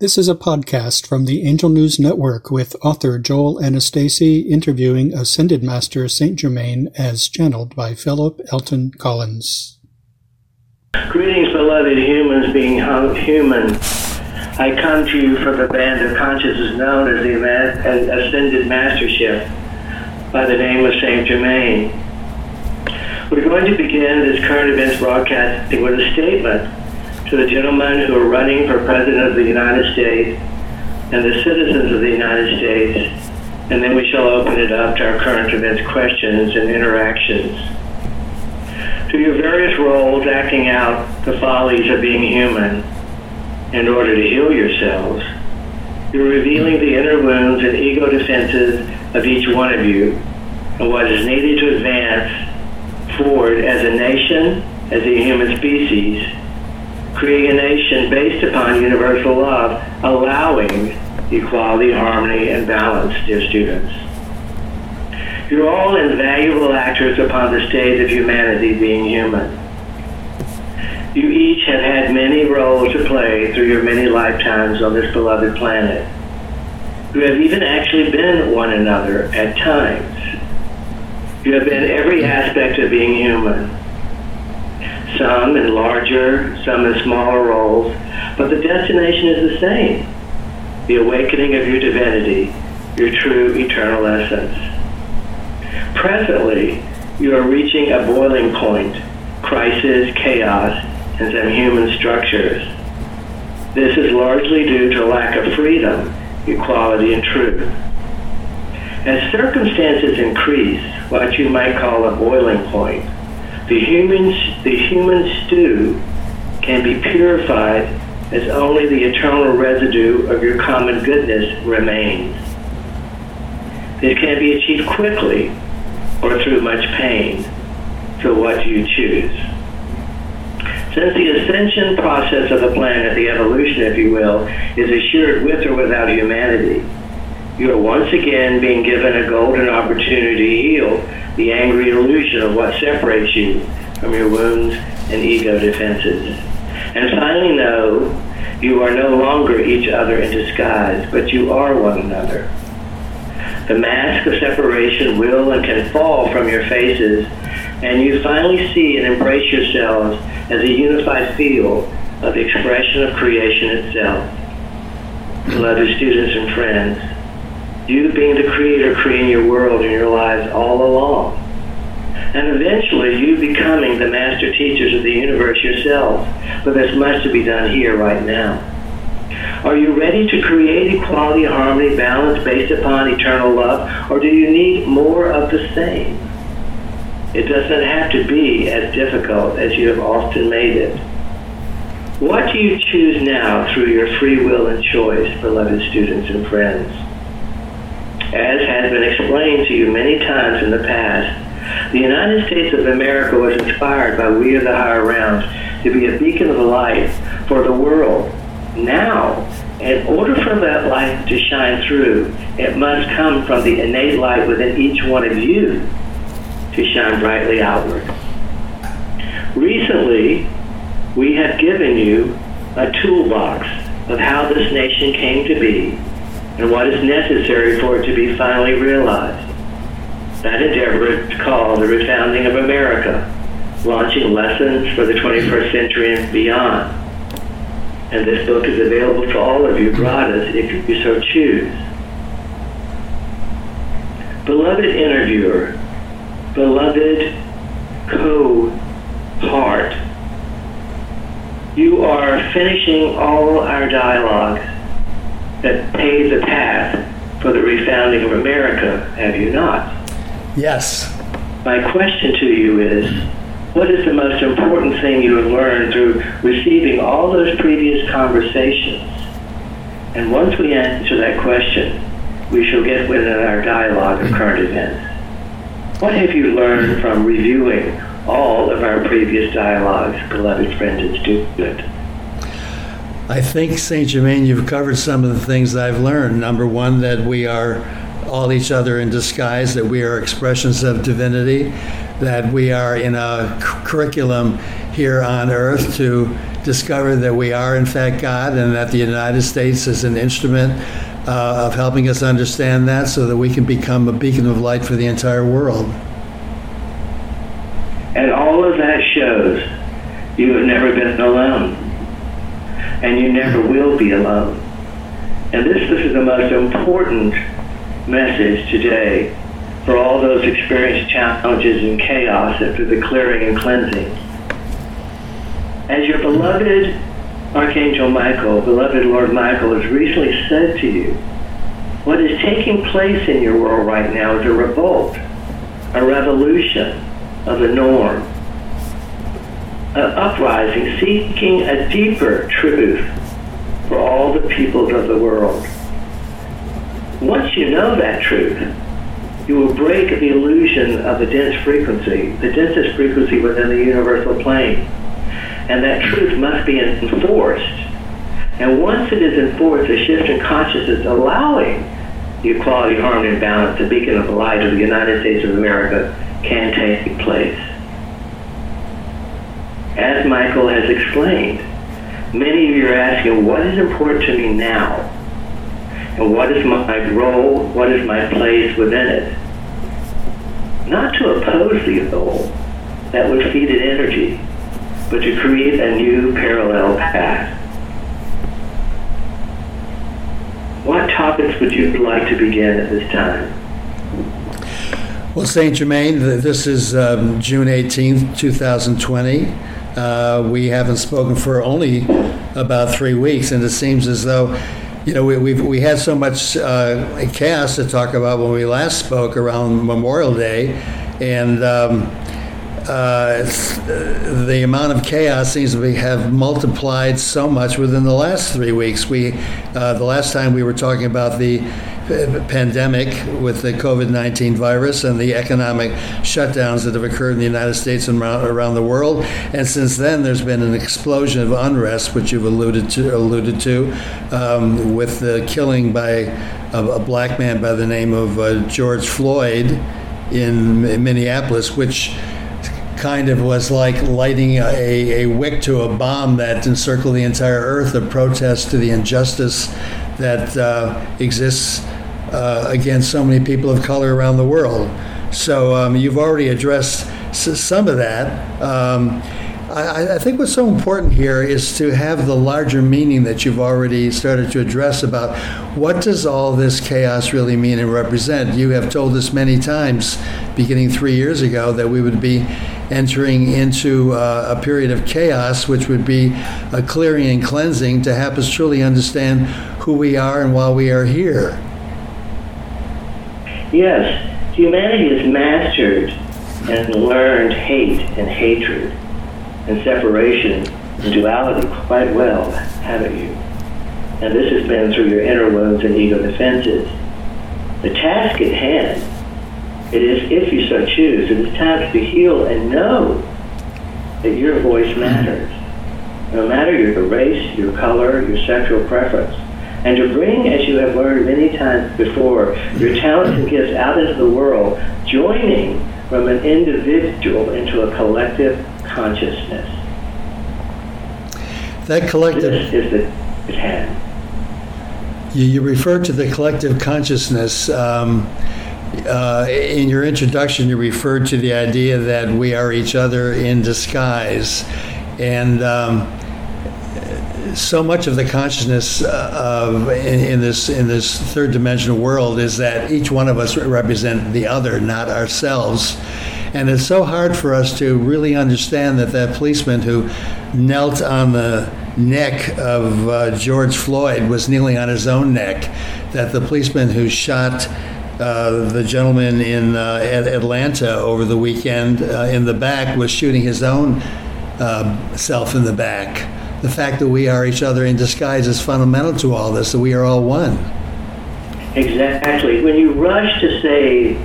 This is a podcast from the Angel News Network with author Joel Anastasi interviewing Ascended Master Saint Germain as channeled by Philip Elton Collins. Greetings, beloved humans being human. I come to you from the band of consciousness known as the Ascended Mastership by the name of Saint Germain. We're going to begin this current events broadcasting with a statement to the gentlemen who are running for President of the United States and the citizens of the United States, and then we shall open it up to our current events questions and interactions. To your various roles acting out the follies of being human in order to heal yourselves, you're revealing the inner wounds and ego defenses of each one of you and what is needed to advance forward as a nation, as a human species, create a nation based upon universal love, allowing equality, harmony, and balance, dear students. You're all invaluable actors upon the stage of humanity being human. You each have had many roles to play through your many lifetimes on this beloved planet. You have even actually been one another at times. You have been every aspect of being human some in larger, some in smaller roles, but the destination is the same the awakening of your divinity, your true eternal essence. Presently, you are reaching a boiling point crisis, chaos, and some human structures. This is largely due to lack of freedom, equality, and truth. As circumstances increase, what you might call a boiling point, the human, the human stew can be purified as only the eternal residue of your common goodness remains. This can be achieved quickly or through much pain. So what you choose? Since the ascension process of the planet, the evolution, if you will, is assured with or without humanity, you are once again being given a golden opportunity to heal the angry illusion of what separates you from your wounds and ego defenses. And finally know you are no longer each other in disguise, but you are one another. The mask of separation will and can fall from your faces, and you finally see and embrace yourselves as a unified field of the expression of creation itself. Beloved students and friends, you being the creator creating your world and your lives all along. And eventually you becoming the master teachers of the universe yourselves. But there's much to be done here right now. Are you ready to create equality, harmony, balance based upon eternal love? Or do you need more of the same? It doesn't have to be as difficult as you have often made it. What do you choose now through your free will and choice, beloved students and friends? As has been explained to you many times in the past, the United States of America was inspired by We of the Higher Realms to be a beacon of light for the world. Now, in order for that light to shine through, it must come from the innate light within each one of you to shine brightly outward. Recently, we have given you a toolbox of how this nation came to be and what is necessary for it to be finally realized. That endeavor is called the refounding of America, launching lessons for the 21st century and beyond. And this book is available to all of you, gratis, if you so choose. Beloved interviewer, beloved co-heart, you are finishing all our dialogues that pave the path for the refounding of America, have you not? Yes. My question to you is what is the most important thing you have learned through receiving all those previous conversations? And once we answer that question, we shall get within our dialogue of current events. What have you learned from reviewing all of our previous dialogues, beloved friend and student? I think, St. Germain, you've covered some of the things I've learned. Number one, that we are all each other in disguise, that we are expressions of divinity, that we are in a curriculum here on earth to discover that we are, in fact, God, and that the United States is an instrument uh, of helping us understand that so that we can become a beacon of light for the entire world. And all of that shows you have never been alone. And you never will be alone. And this, this is the most important message today for all those experienced challenges and chaos after the clearing and cleansing. As your beloved Archangel Michael, beloved Lord Michael, has recently said to you, what is taking place in your world right now is a revolt, a revolution of the norm, an uprising seeking a deeper truth for all the peoples of the world. Once you know that truth, you will break the illusion of the dense frequency, the densest frequency within the universal plane. And that truth must be enforced. And once it is enforced, a shift in consciousness allowing the equality, harmony, and balance, the beacon of the light of the United States of America, can take place. As Michael has explained, many of you are asking, what is important to me now? And what is my role? What is my place within it? Not to oppose the goal, that would feed it energy, but to create a new parallel path. What topics would you like to begin at this time? Well, St. Germain, this is um, June 18th, 2020. Uh, we haven't spoken for only about three weeks, and it seems as though, you know, we, we've, we had so much uh, chaos to talk about when we last spoke around Memorial Day, and um, uh, the amount of chaos seems to be, have multiplied so much within the last three weeks. We, uh, the last time we were talking about the pandemic with the COVID 19 virus and the economic shutdowns that have occurred in the United States and around the world. And since then, there's been an explosion of unrest, which you've alluded to, alluded to um, with the killing by a, a, black man by the name of uh, George Floyd in Minneapolis, which kind of was like lighting a, a wick to a bomb that encircled the entire earth of protest to the injustice that uh, exists uh, against so many people of color around the world. So um, you've already addressed s- some of that. Um, I, I, think what's so important here is to have the larger meaning that you've already started to address about what does all this chaos really mean and represent. You have told us many times, beginning three years ago, that we would be entering into uh, a period of chaos, which would be a clearing and cleansing to help us truly understand who we are and why we are here. Yes, humanity has mastered and learned hate and hatred and separation and duality quite well, haven't you? And this has been through your inner wounds and ego defenses. The task at hand, it is, if you so choose, it is time to heal and know that your voice matters. No matter your race, your color, your sexual preference and to bring, as you have learned many times before, your talents and gifts out into the world, joining from an individual into a collective consciousness. That collective this is the hand. You, you refer to the collective consciousness. Um, uh, in your introduction, you referred to the idea that we are each other in disguise, and um, so much of the consciousness uh, of in, in, this in this third dimensional world is that each one of us represent the other, not ourselves. And it's so hard for us to really understand that that policeman who knelt on the neck of uh, George Floyd was kneeling on his own neck, that the policeman who shot uh, the gentleman in uh, Atlanta over the weekend uh, in the back was shooting his own uh, self in the back the fact that we are each other in disguise is fundamental to all this, that we are all one. Exactly. When you rush to save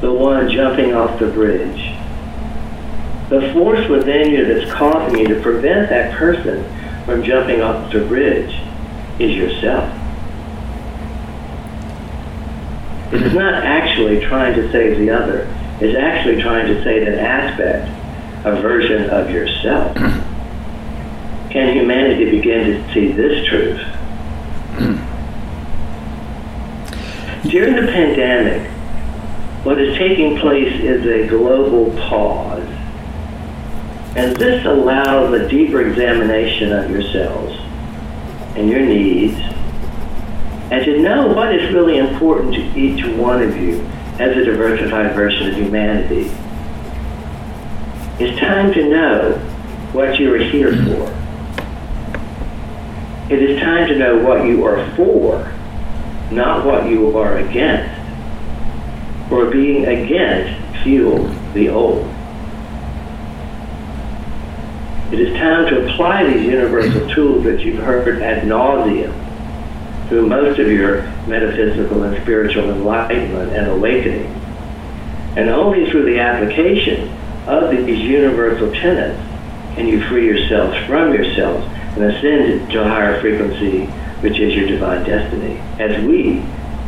the one jumping off the bridge, the force within you that's causing you to prevent that person from jumping off the bridge is yourself. It is mm-hmm. not actually trying to save the other. It's actually trying to save an aspect, a version of yourself. Can humanity begin to see this truth? During the pandemic, what is taking place is a global pause. And this allows a deeper examination of yourselves and your needs, and to know what is really important to each one of you as a diversified version of humanity. It's time to know what you are here for. It is time to know what you are for, not what you are against. For being against fuels the old. It is time to apply these universal tools that you've heard ad nauseum through most of your metaphysical and spiritual enlightenment and awakening. And only through the application of these universal tenets can you free yourselves from yourselves and ascend to a higher frequency, which is your divine destiny. As we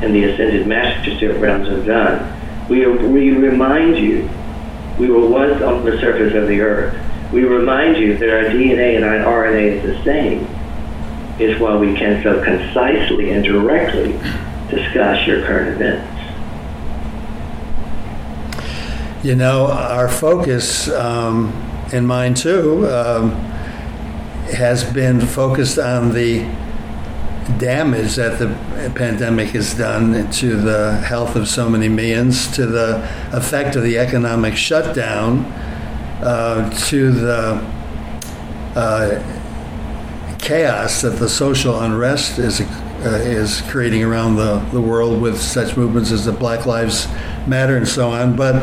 in the ascended masters mastership realms have done, we, we remind you we were once on the surface of the earth we remind you that our DNA and our RNA is the same, is why we can so concisely and directly discuss your current events. You know, our focus, um, and mine too, um, has been focused on the damage that the pandemic has done to the health of so many millions, to the effect of the economic shutdown uh, to the uh, chaos that the social unrest is uh, is creating around the, the world with such movements as the Black Lives Matter and so on. But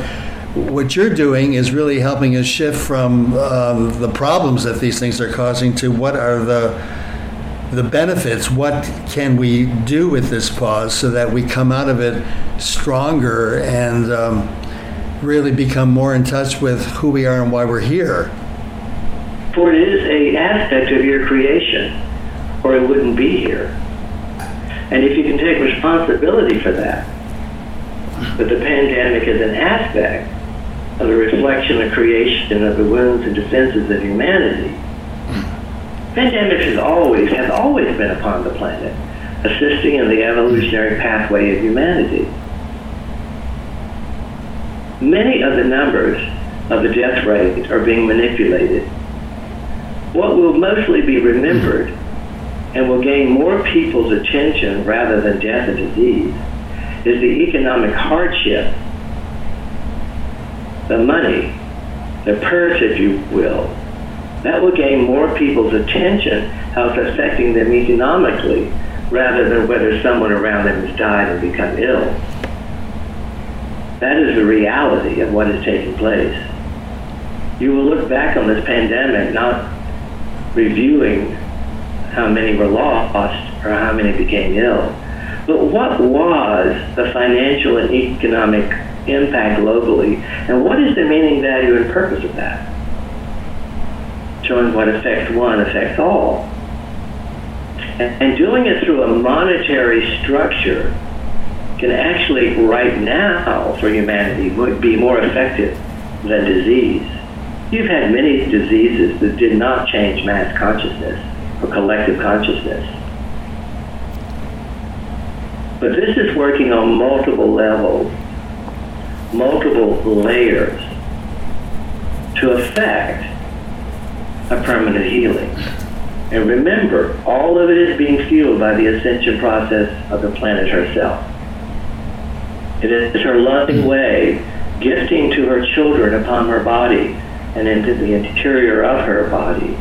what you're doing is really helping us shift from uh, the problems that these things are causing to what are the the benefits. What can we do with this pause so that we come out of it stronger and um, really become more in touch with who we are and why we're here. For it is a aspect of your creation, or it wouldn't be here. And if you can take responsibility for that, that the pandemic is an aspect of the reflection of creation of the wounds and defenses of humanity, pandemics has always have always been upon the planet, assisting in the evolutionary pathway of humanity many of the numbers of the death rate are being manipulated. What will mostly be remembered and will gain more people's attention rather than death and disease is the economic hardship, the money, the purse, if you will. That will gain more people's attention how it's affecting them economically rather than whether someone around them has died or become ill. That is the reality of what is taking place. You will look back on this pandemic not reviewing how many were lost or how many became ill, but what was the financial and economic impact globally, and what is the meaning, value, and purpose of that? Showing what affects one affects all. And doing it through a monetary structure can actually, right now, for humanity, be more effective than disease. You've had many diseases that did not change mass consciousness or collective consciousness. But this is working on multiple levels, multiple layers to affect a permanent healing. And remember, all of it is being fueled by the ascension process of the planet herself. It is her loving way, gifting to her children upon her body and into the interior of her body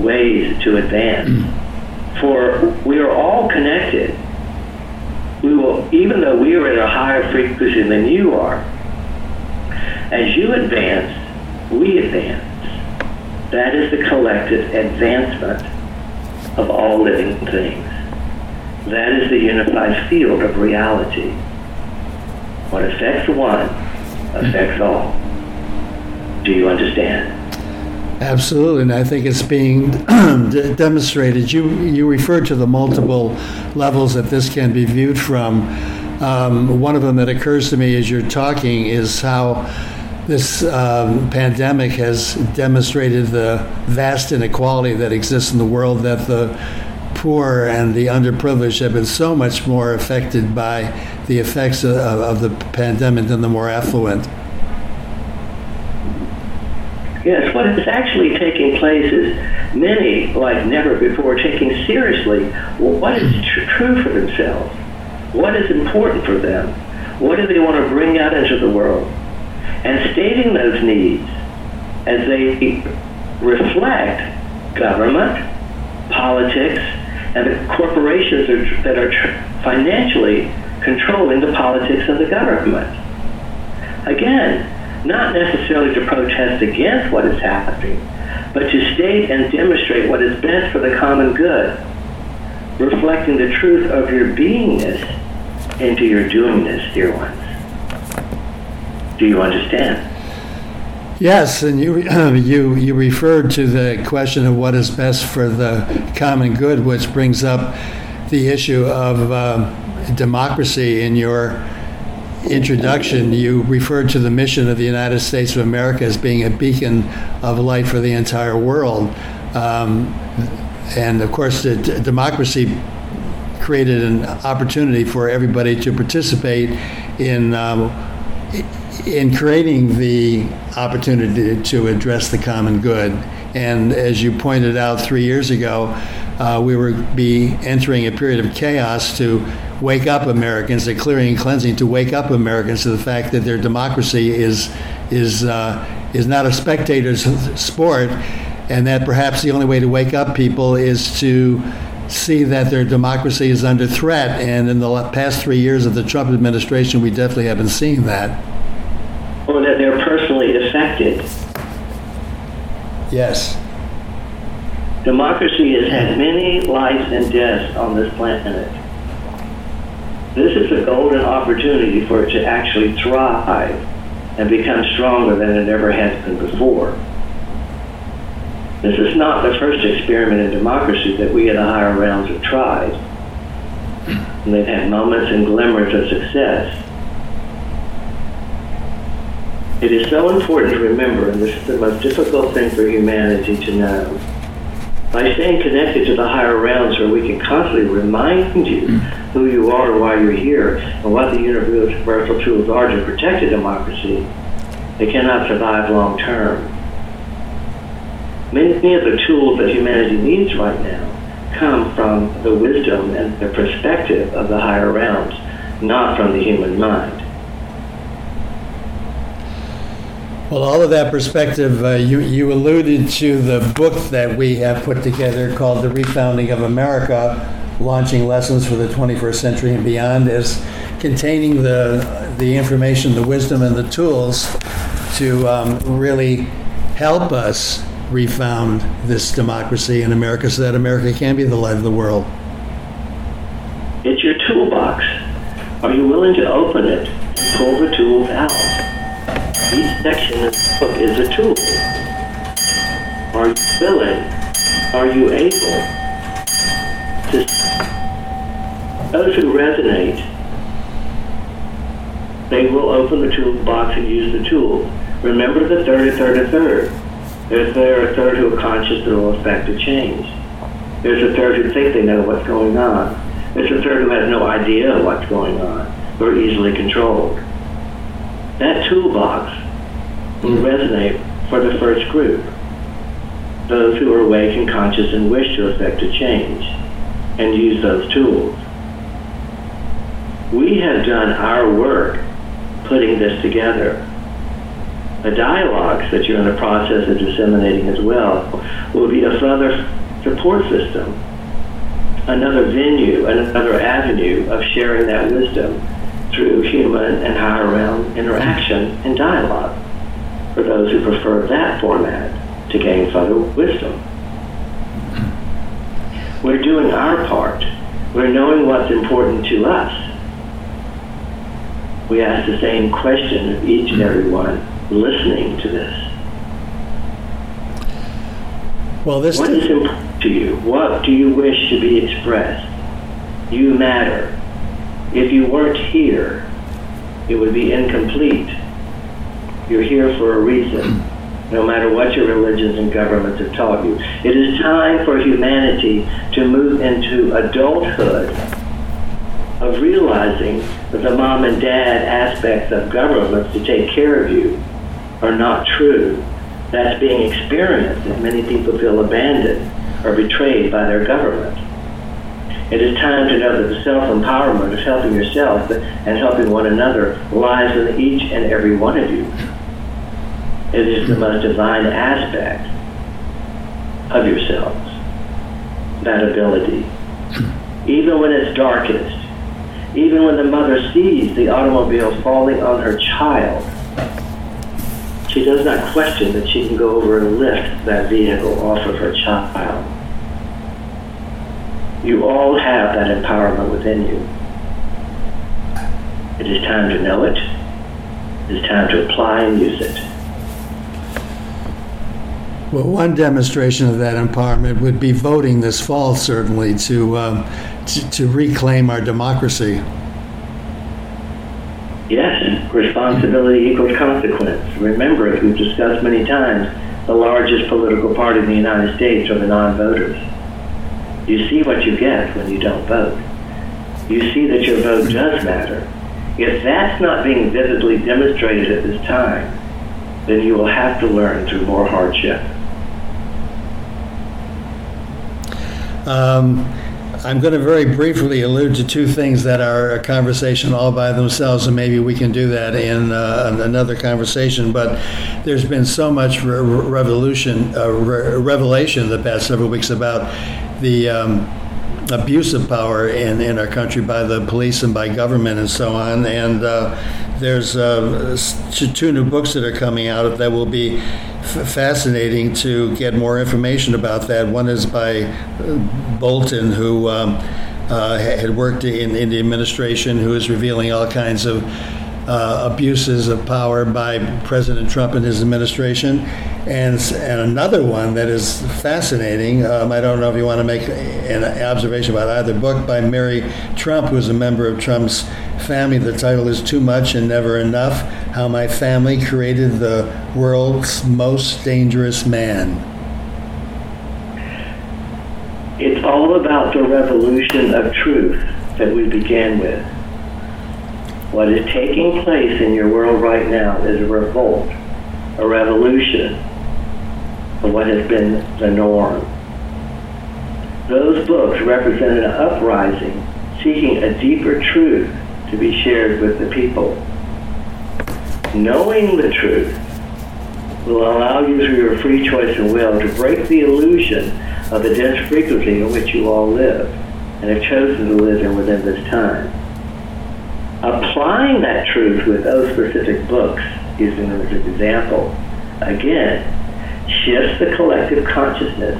ways to advance. Mm. For we are all connected. We will, even though we are at a higher frequency than you are, as you advance, we advance. That is the collective advancement of all living things. That is the unified field of reality. What affects one affects all. Do you understand? Absolutely, and I think it's being demonstrated. You you referred to the multiple levels that this can be viewed from. Um, one of them that occurs to me as you're talking is how this um, pandemic has demonstrated the vast inequality that exists in the world, that the poor and the underprivileged have been so much more affected by the effects of, of the pandemic than the more affluent. Yes, what is actually taking place is many, like never before, taking seriously what is tr- true for themselves, what is important for them, what do they want to bring out into the world, and stating those needs as they reflect government, politics, and the corporations that are financially controlling the politics of the government. Again, not necessarily to protest against what is happening, but to state and demonstrate what is best for the common good, reflecting the truth of your beingness into your doingness, dear ones. Do you understand? Yes, and you you you referred to the question of what is best for the common good, which brings up the issue of uh, democracy in your introduction, you referred to the mission of the United States of America as being a beacon of light for the entire world. Um, and of course, the d- democracy created an opportunity for everybody to participate in. Um, in creating the opportunity to address the common good. And as you pointed out three years ago, uh, we were be entering a period of chaos to wake up Americans, a clearing and cleansing to wake up Americans to the fact that their democracy is is uh, is not a spectator's sport, and that perhaps the only way to wake up people is to see that their democracy is under threat. And in the past three years of the Trump administration, we definitely haven't seen that. Or that they're personally affected. Yes. Democracy has had many lives and deaths on this planet. This is a golden opportunity for it to actually thrive and become stronger than it ever has been before. This is not the first experiment in democracy that we in the higher realms have tried. And they've had moments and glimmers of success. It is so important to remember, and this is the most difficult thing for humanity to know, by staying connected to the higher realms where we can constantly remind you who you are and why you're here and what the universal tools are to protect a democracy, they cannot survive long term. Many of the tools that humanity needs right now come from the wisdom and the perspective of the higher realms, not from the human mind. Well, all of that perspective, uh, you, you alluded to the book that we have put together called The Refounding of America, launching lessons for the 21st century and beyond, as containing the, the information, the wisdom, and the tools to um, really help us refound this democracy in America so that America can be the light of the world. It's your toolbox. Are you willing to open it, pull the tools out? Each section of the book is a tool. Are you willing? Are you able to those who resonate, they will open the toolbox and use the tool. Remember the third, a third, a third. There's there a third who are conscious that will affect a change. There's a third who think they know what's going on. There's a third who has no idea what's going on. Who are easily controlled that toolbox will resonate for the first group. Those who are awake and conscious and wish to effect a change and use those tools. We have done our work putting this together. The dialogues that you're in the process of disseminating as well will be a further support system, another venue, another avenue of sharing that wisdom through human and higher realm interaction and dialogue for those who prefer that format to gain further wisdom. We're doing our part. We're knowing what's important to us. We ask the same question of each and every one listening to this. Well, this what is important to you? What do you wish to be expressed? You matter. If you weren't here, it would be incomplete. You're here for a reason, no matter what your religions and governments have taught you. It is time for humanity to move into adulthood of realizing that the mom and dad aspects of governments to take care of you are not true. That's being experienced as many people feel abandoned or betrayed by their government. It is time to know that the self-empowerment of helping yourself and helping one another lies in each and every one of you. It is the most divine aspect of yourselves, that ability. Even when it's darkest, even when the mother sees the automobile falling on her child, she does not question that she can go over and lift that vehicle off of her child. You all have that empowerment within you. It is time to know it. It is time to apply and use it. Well, one demonstration of that empowerment would be voting this fall, certainly, to, um, to, to reclaim our democracy. Yes, responsibility equals consequence. Remember, as we've discussed many times, the largest political party in the United States are the non-voters. You see what you get when you don't vote. You see that your vote does matter. If that's not being vividly demonstrated at this time, then you will have to learn through more hardship. Um, I'm going to very briefly allude to two things that are a conversation all by themselves, and maybe we can do that in uh, another conversation. But there's been so much re- revolution, uh, re- revelation the past several weeks about the um, abuse of power in, in our country by the police and by government and so on. And uh, there's uh, two new books that are coming out that will be f- fascinating to get more information about that. One is by uh, Bolton, who um, uh, had worked in, in the administration, who is revealing all kinds of uh, abuses of power by President Trump and his administration. And, and another one that is fascinating, um, I don't know if you want to make an observation about either book, by Mary Trump, who's a member of Trump's family. The title is Too Much and Never Enough How My Family Created the World's Most Dangerous Man. It's all about the revolution of truth that we began with. What is taking place in your world right now is a revolt, a revolution of what has been the norm. Those books represent an uprising seeking a deeper truth to be shared with the people. Knowing the truth will allow you through your free choice and will to break the illusion of the dense frequency in which you all live and have chosen to live in within this time applying that truth with those specific books, as an example, again, shifts the collective consciousness,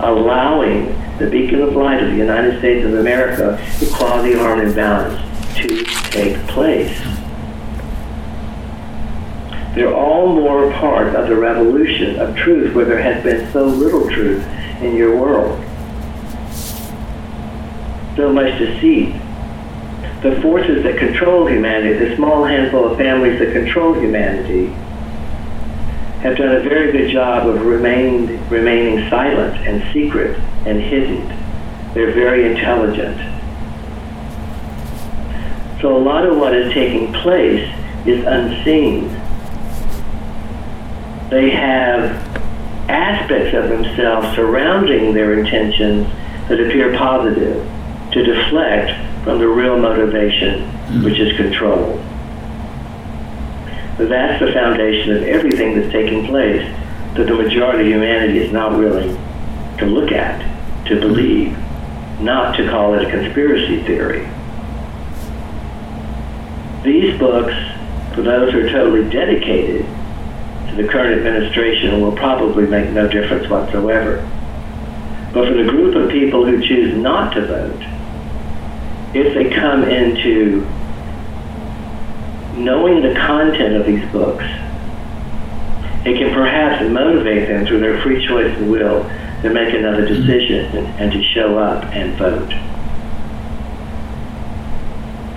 allowing the beacon of light of the United States of America, equality, harmony, and balance, to take place. They're all more part of the revolution of truth where there has been so little truth in your world. So much deceit, the forces that control humanity, the small handful of families that control humanity, have done a very good job of remained, remaining silent and secret and hidden. They're very intelligent. So a lot of what is taking place is unseen. They have aspects of themselves surrounding their intentions that appear positive to deflect from the real motivation, mm. which is control. That's the foundation of everything that's taking place that the majority of humanity is not willing to look at, to believe, not to call it a conspiracy theory. These books, for those who are totally dedicated to the current administration, will probably make no difference whatsoever. But for the group of people who choose not to vote, if they come into knowing the content of these books, it can perhaps motivate them through their free choice and will to make another mm-hmm. decision and, and to show up and vote.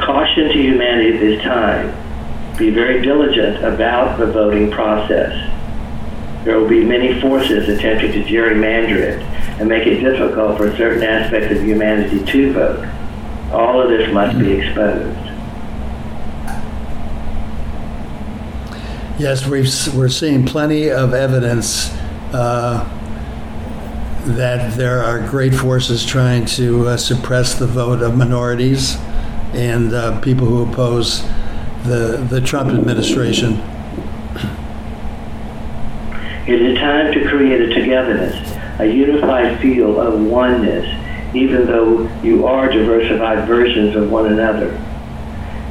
Caution to humanity at this time. Be very diligent about the voting process. There will be many forces attempting to gerrymander it and make it difficult for certain aspects of humanity to vote. All of this must be exposed. Yes, we've, we're seeing plenty of evidence uh, that there are great forces trying to uh, suppress the vote of minorities and uh, people who oppose the, the Trump administration. It is time to create a togetherness, a unified feel of oneness, even though you are diversified versions of one another.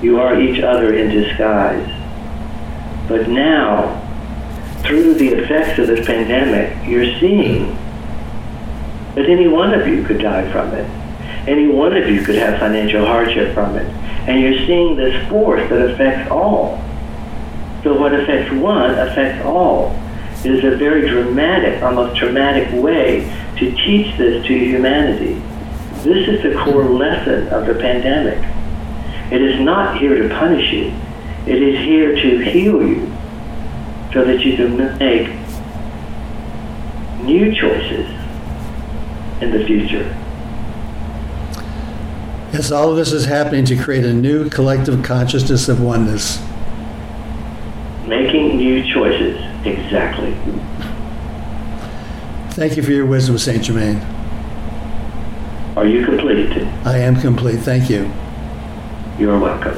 You are each other in disguise. But now, through the effects of this pandemic, you're seeing that any one of you could die from it. Any one of you could have financial hardship from it. And you're seeing this force that affects all. So what affects one affects all. It is a very dramatic, almost traumatic way to teach this to humanity. This is the core lesson of the pandemic. It is not here to punish you. It is here to heal you so that you can make new choices in the future. Yes, all of this is happening to create a new collective consciousness of oneness. Making new choices. Exactly. Thank you for your wisdom, St. Germain. Are you complete? I am complete. Thank you. You're welcome.